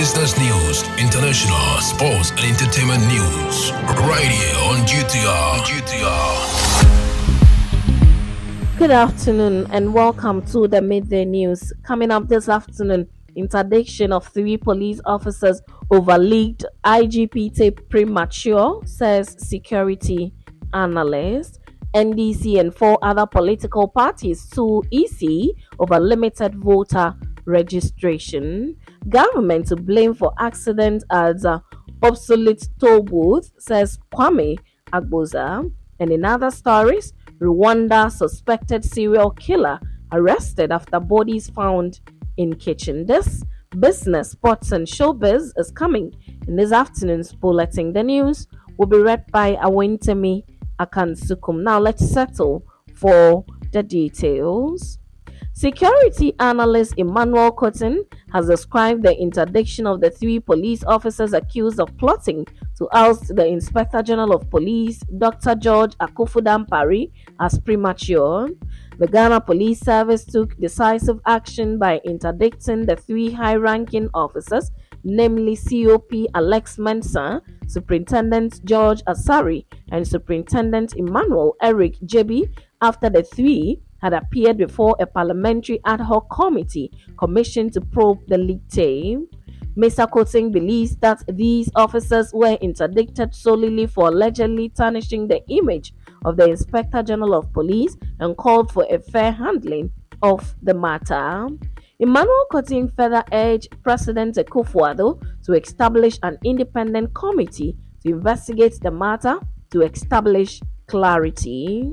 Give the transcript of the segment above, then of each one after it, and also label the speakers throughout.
Speaker 1: business news, international, sports, and entertainment news. Right here on GTR. GTR.
Speaker 2: Good afternoon and welcome to the midday news. Coming up this afternoon, interdiction of three police officers over leaked IGP tape premature, says security analyst. NDC and four other political parties sue EC over limited voter registration. Government to blame for accident as uh, obsolete toll booth, says Kwame Agbodza. And in other stories, Rwanda suspected serial killer arrested after bodies found in kitchen. This business, sports, and showbiz is coming in this afternoon's bulletin. The news will be read by Awentemi Akansukum. Now let's settle for the details. Security analyst Emmanuel Kotin has described the interdiction of the three police officers accused of plotting to oust the Inspector General of Police, Dr. George Akuffo Dampare, as premature. The Ghana Police Service took decisive action by interdicting the three high ranking officers, namely COP Alex Mensah, Superintendent George Asare, and Superintendent Emmanuel Eric Gyebi, after the three had appeared before a parliamentary ad hoc committee commissioned to probe the leak team. Mr. Kotin believes that these officers were interdicted solely for allegedly tarnishing the image of the Inspector General of Police and called for a fair handling of the matter. Emmanuel Kotin further urged President Akufo-Addo to establish an independent committee to investigate the matter to establish clarity.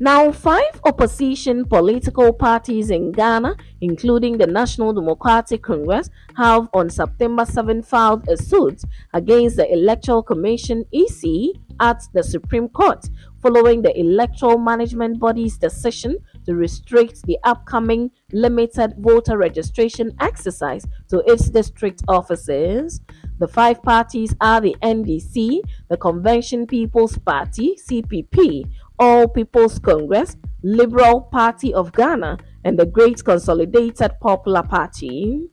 Speaker 2: Now, five opposition political parties in Ghana, including the National Democratic Congress, have on September 7 filed a suit against the Electoral Commission EC at the Supreme Court following the Electoral Management Body's decision to restrict the upcoming limited voter registration exercise to its district offices. The five parties are the NDC, the Convention People's Party, CPP, All People's Congress, Liberal Party of Ghana, and the Great Consolidated Popular Party.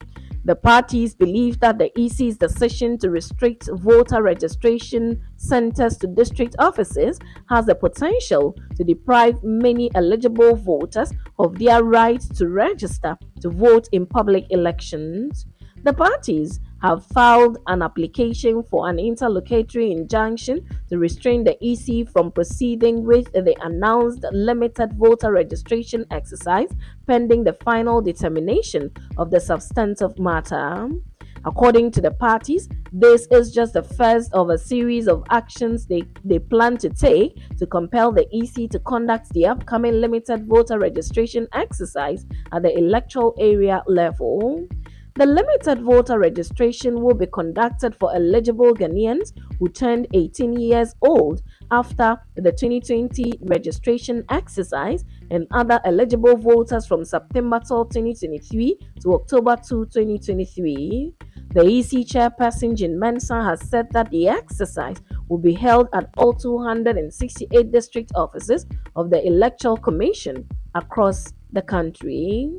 Speaker 2: The parties believe that the EC's decision to restrict voter registration centers to district offices has the potential to deprive many eligible voters of their right to register to vote in public elections. The parties have filed an application for an interlocutory injunction to restrain the EC from proceeding with the announced limited voter registration exercise pending the final determination of the substantive matter. According to the parties, this is just the first of a series of actions they, they plan to take to compel the EC to conduct the upcoming limited voter registration exercise at the electoral area level. The limited voter registration will be conducted for eligible Ghanaians who turned 18 years old after the 2020 registration exercise and other eligible voters from September 12, 2023 to October 2, 2023. The EC chairperson Jean Mensa has said that the exercise will be held at all 268 district offices of the Electoral Commission across the country.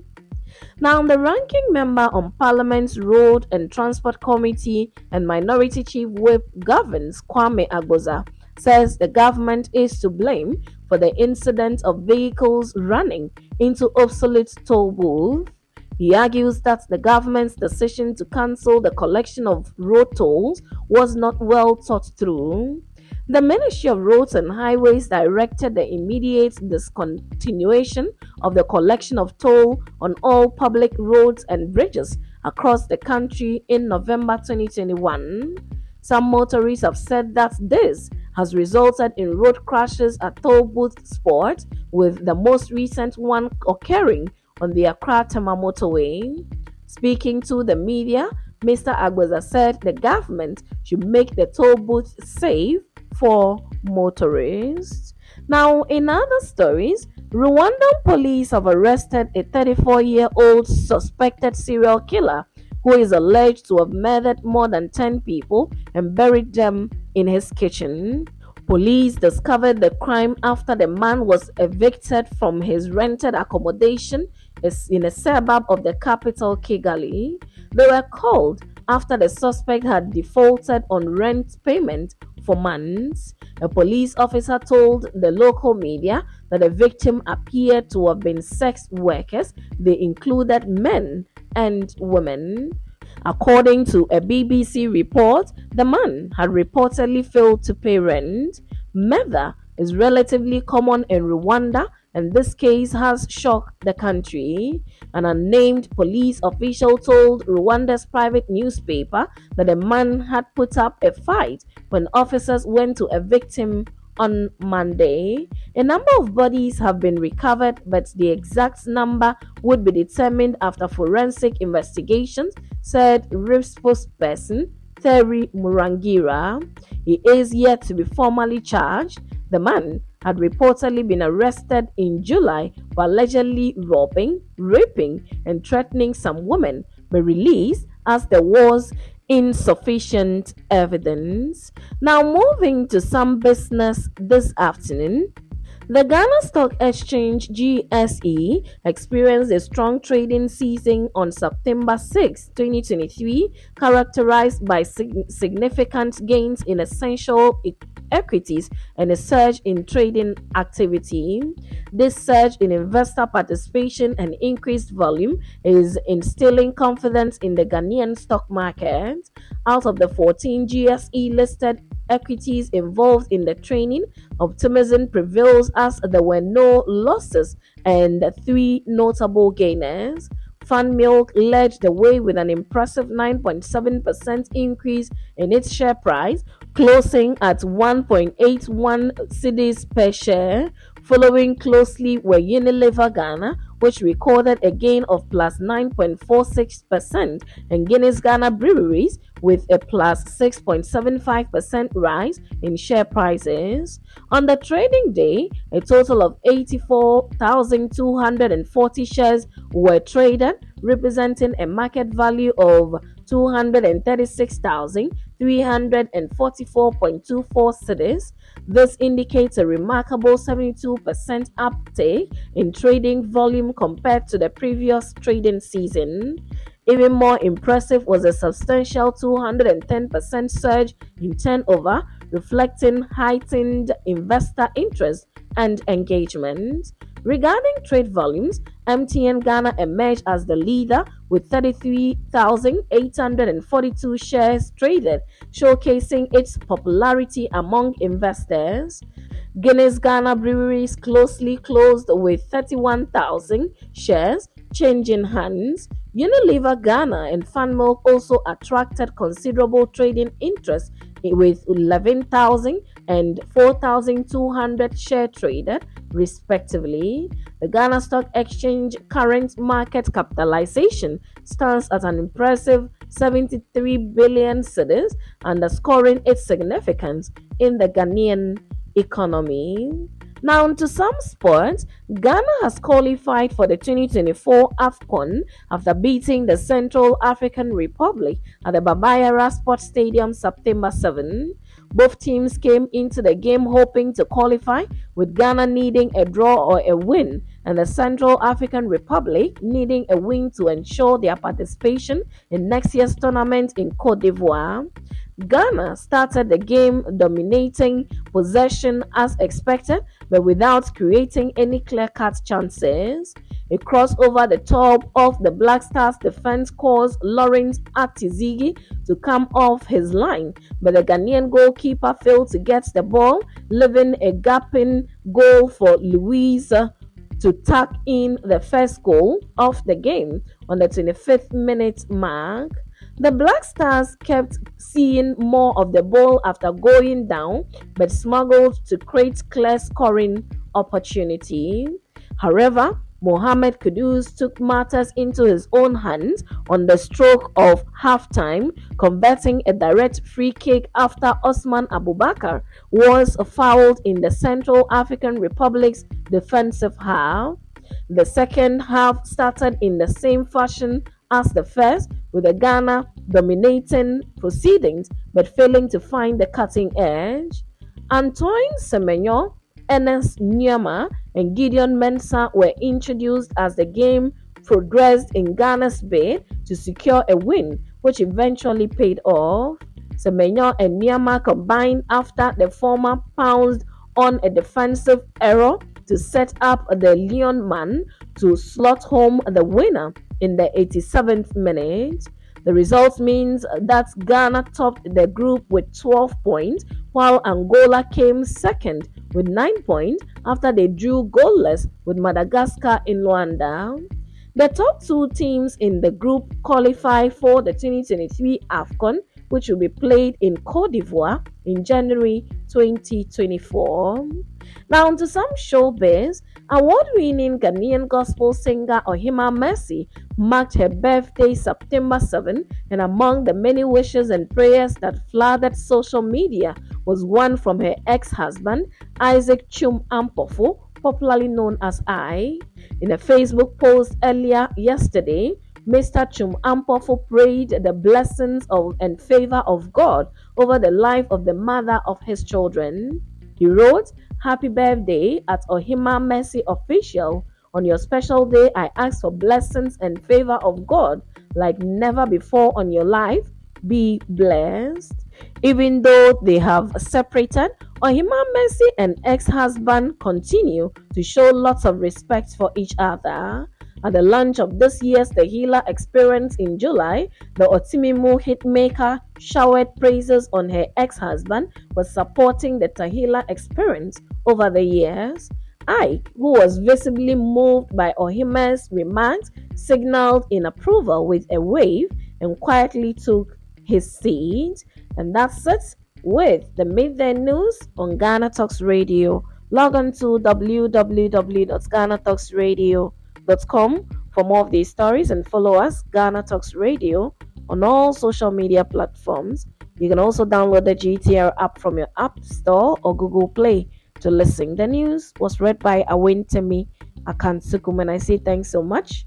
Speaker 2: Now, the ranking member on Parliament's Road and Transport Committee and Minority Chief Whip governs Kwame Agbodza says the government is to blame for the incident of vehicles running into obsolete toll booths. He argues that the government's decision to cancel the collection of road tolls was not well thought through. The Ministry of Roads and Highways directed the immediate discontinuation of the collection of toll on all public roads and bridges across the country in November 2021. Some motorists have said that this has resulted in road crashes at toll booth spot, with the most recent one occurring on the Accra Tema motorway. Speaking to the media, Mr. Agbodza said the government should make the toll booth safe for motorists. Now, in other stories, Rwandan police have arrested a 34 year old suspected serial killer who is alleged to have murdered more than 10 people and buried them in his kitchen. Police discovered the crime after the man was evicted from his rented accommodation in a suburb of the capital, Kigali. They were called after the suspect had defaulted on rent payment for months. A police officer told the local media that the victim appeared to have been sex workers. They included men and women. According to a BBC report, the man had reportedly failed to pay rent. Murder is relatively common in Rwanda and this case has shocked the country. An unnamed police official told Rwanda's private newspaper that a man had put up a fight when officers went to a victim on Monday. A number of bodies have been recovered, but the exact number would be determined after forensic investigations, said RIB spokesperson Thierry Murangira. He is yet to be formally charged. The man had reportedly been arrested in July for allegedly robbing, raping, and threatening some women, but released as there was insufficient evidence. Now, moving to some business this afternoon. The Ghana Stock Exchange GSE experienced a strong trading season on September 6, 2023, characterized by sig- significant gains in essential e- equities and a surge in trading activity. This surge in investor participation and increased volume is instilling confidence in the Ghanaian stock market. Out of the 14 GSE listed equities involved in the training, optimism prevails as there were no losses and three notable gainers. Fan Milk led the way with an impressive 9.7% increase in its share price, closing at 1.81 cedis per share. Following closely were Unilever Ghana, which recorded a gain of plus 9.46%, and Guinness Ghana Breweries with a plus 6.75% rise in share prices. On the trading day, a total of 84,240 shares were traded, representing a market value of 236,344.24 cedis. This indicates a remarkable 72% uptake in trading volume compared to the previous trading season. Even more impressive was a substantial 210% surge in turnover, reflecting heightened investor interest and engagement. Regarding trade volumes, MTN Ghana emerged as the leader with 33,842 shares traded, showcasing its popularity among investors. Guinness Ghana Breweries closely closed with 31,000 shares changing hands. Unilever Ghana and Fanmilk also attracted considerable trading interest with 11,000 and 4,200 share traded respectively. The Ghana Stock Exchange current market capitalization stands at an impressive 73 billion cedis, underscoring its significance in the Ghanaian economy. Now, to some sports, Ghana has qualified for the 2024 AFCON after beating the Central African Republic at the Baba Yara Sports Stadium September 7. Both teams came into the game hoping to qualify, with Ghana needing a draw or a win, and the Central African Republic needing a win to ensure their participation in next year's tournament in Cote d'Ivoire. Ghana started the game dominating possession as expected, but without creating any clear cut chances. A cross over the top of the Black Stars defense caused Lawrence Ati-Zigi to come off his line, but the Ghanaian goalkeeper failed to get the ball, leaving a gaping goal for Louise to tuck in the first goal of the game on the 25th minute mark. The Black Stars kept seeing more of the ball after going down, but smuggled to create clear scoring opportunity. However, Mohamed Kudus took matters into his own hands on the stroke of halftime, converting a direct free kick after Osman Abubakar was fouled in the Central African Republic's defensive half. The second half started in the same fashion as the first, with the Ghana dominating proceedings but failing to find the cutting edge. Antoine Semenyo, Ernest Nuamah, and Gideon Mensah were introduced as the game progressed in Ghana's bid to secure a win, which eventually paid off. Semenyo and Nuamah combined after the former pounced on a defensive error to set up the Lyon man to slot home the winner in the 87th minute. The result means that Ghana topped the group with 12 points, while Angola came second with 9 points after they drew goalless with Madagascar in Luanda. The top two teams in the group qualify for the 2023 AFCON, which will be played in Cote d'Ivoire in January 2024. Now, to some showbiz, award winning Ghanaian gospel singer Ohemaa Mercy marked her birthday September 7, and among the many wishes and prayers that flooded social media was one from her ex husband, Isaac Chum Ampofo, popularly known as Ike. In a Facebook post earlier yesterday, Mr. Chum Ampofo prayed the blessings of and favor of God over the life of the mother of his children. He wrote, Happy birthday at Ohemaa Mercy Official. On your special day, I ask for blessings and favor of God like never before on your life. Be blessed. Even though they have separated, Ohemaa Mercy and ex husband continue to show lots of respect for each other. At the launch of this year's Tehillah experience in July, the Otimimu hitmaker showered praises on her ex-husband for supporting the Tehillah experience over the years. Ike, who was visibly moved by Ohemaa's remarks, signaled in approval with a wave and quietly took his seat. And that's it with the midday news on Ghana Talks Radio. Log on to www.ghanatalksradio.com for more of these stories and follow us, Ghana Talks Radio, on all social media platforms. You can also download the GTR app from your App Store or Google Play to listen. The news was read by Awentemi Akansukum, and I say thanks so much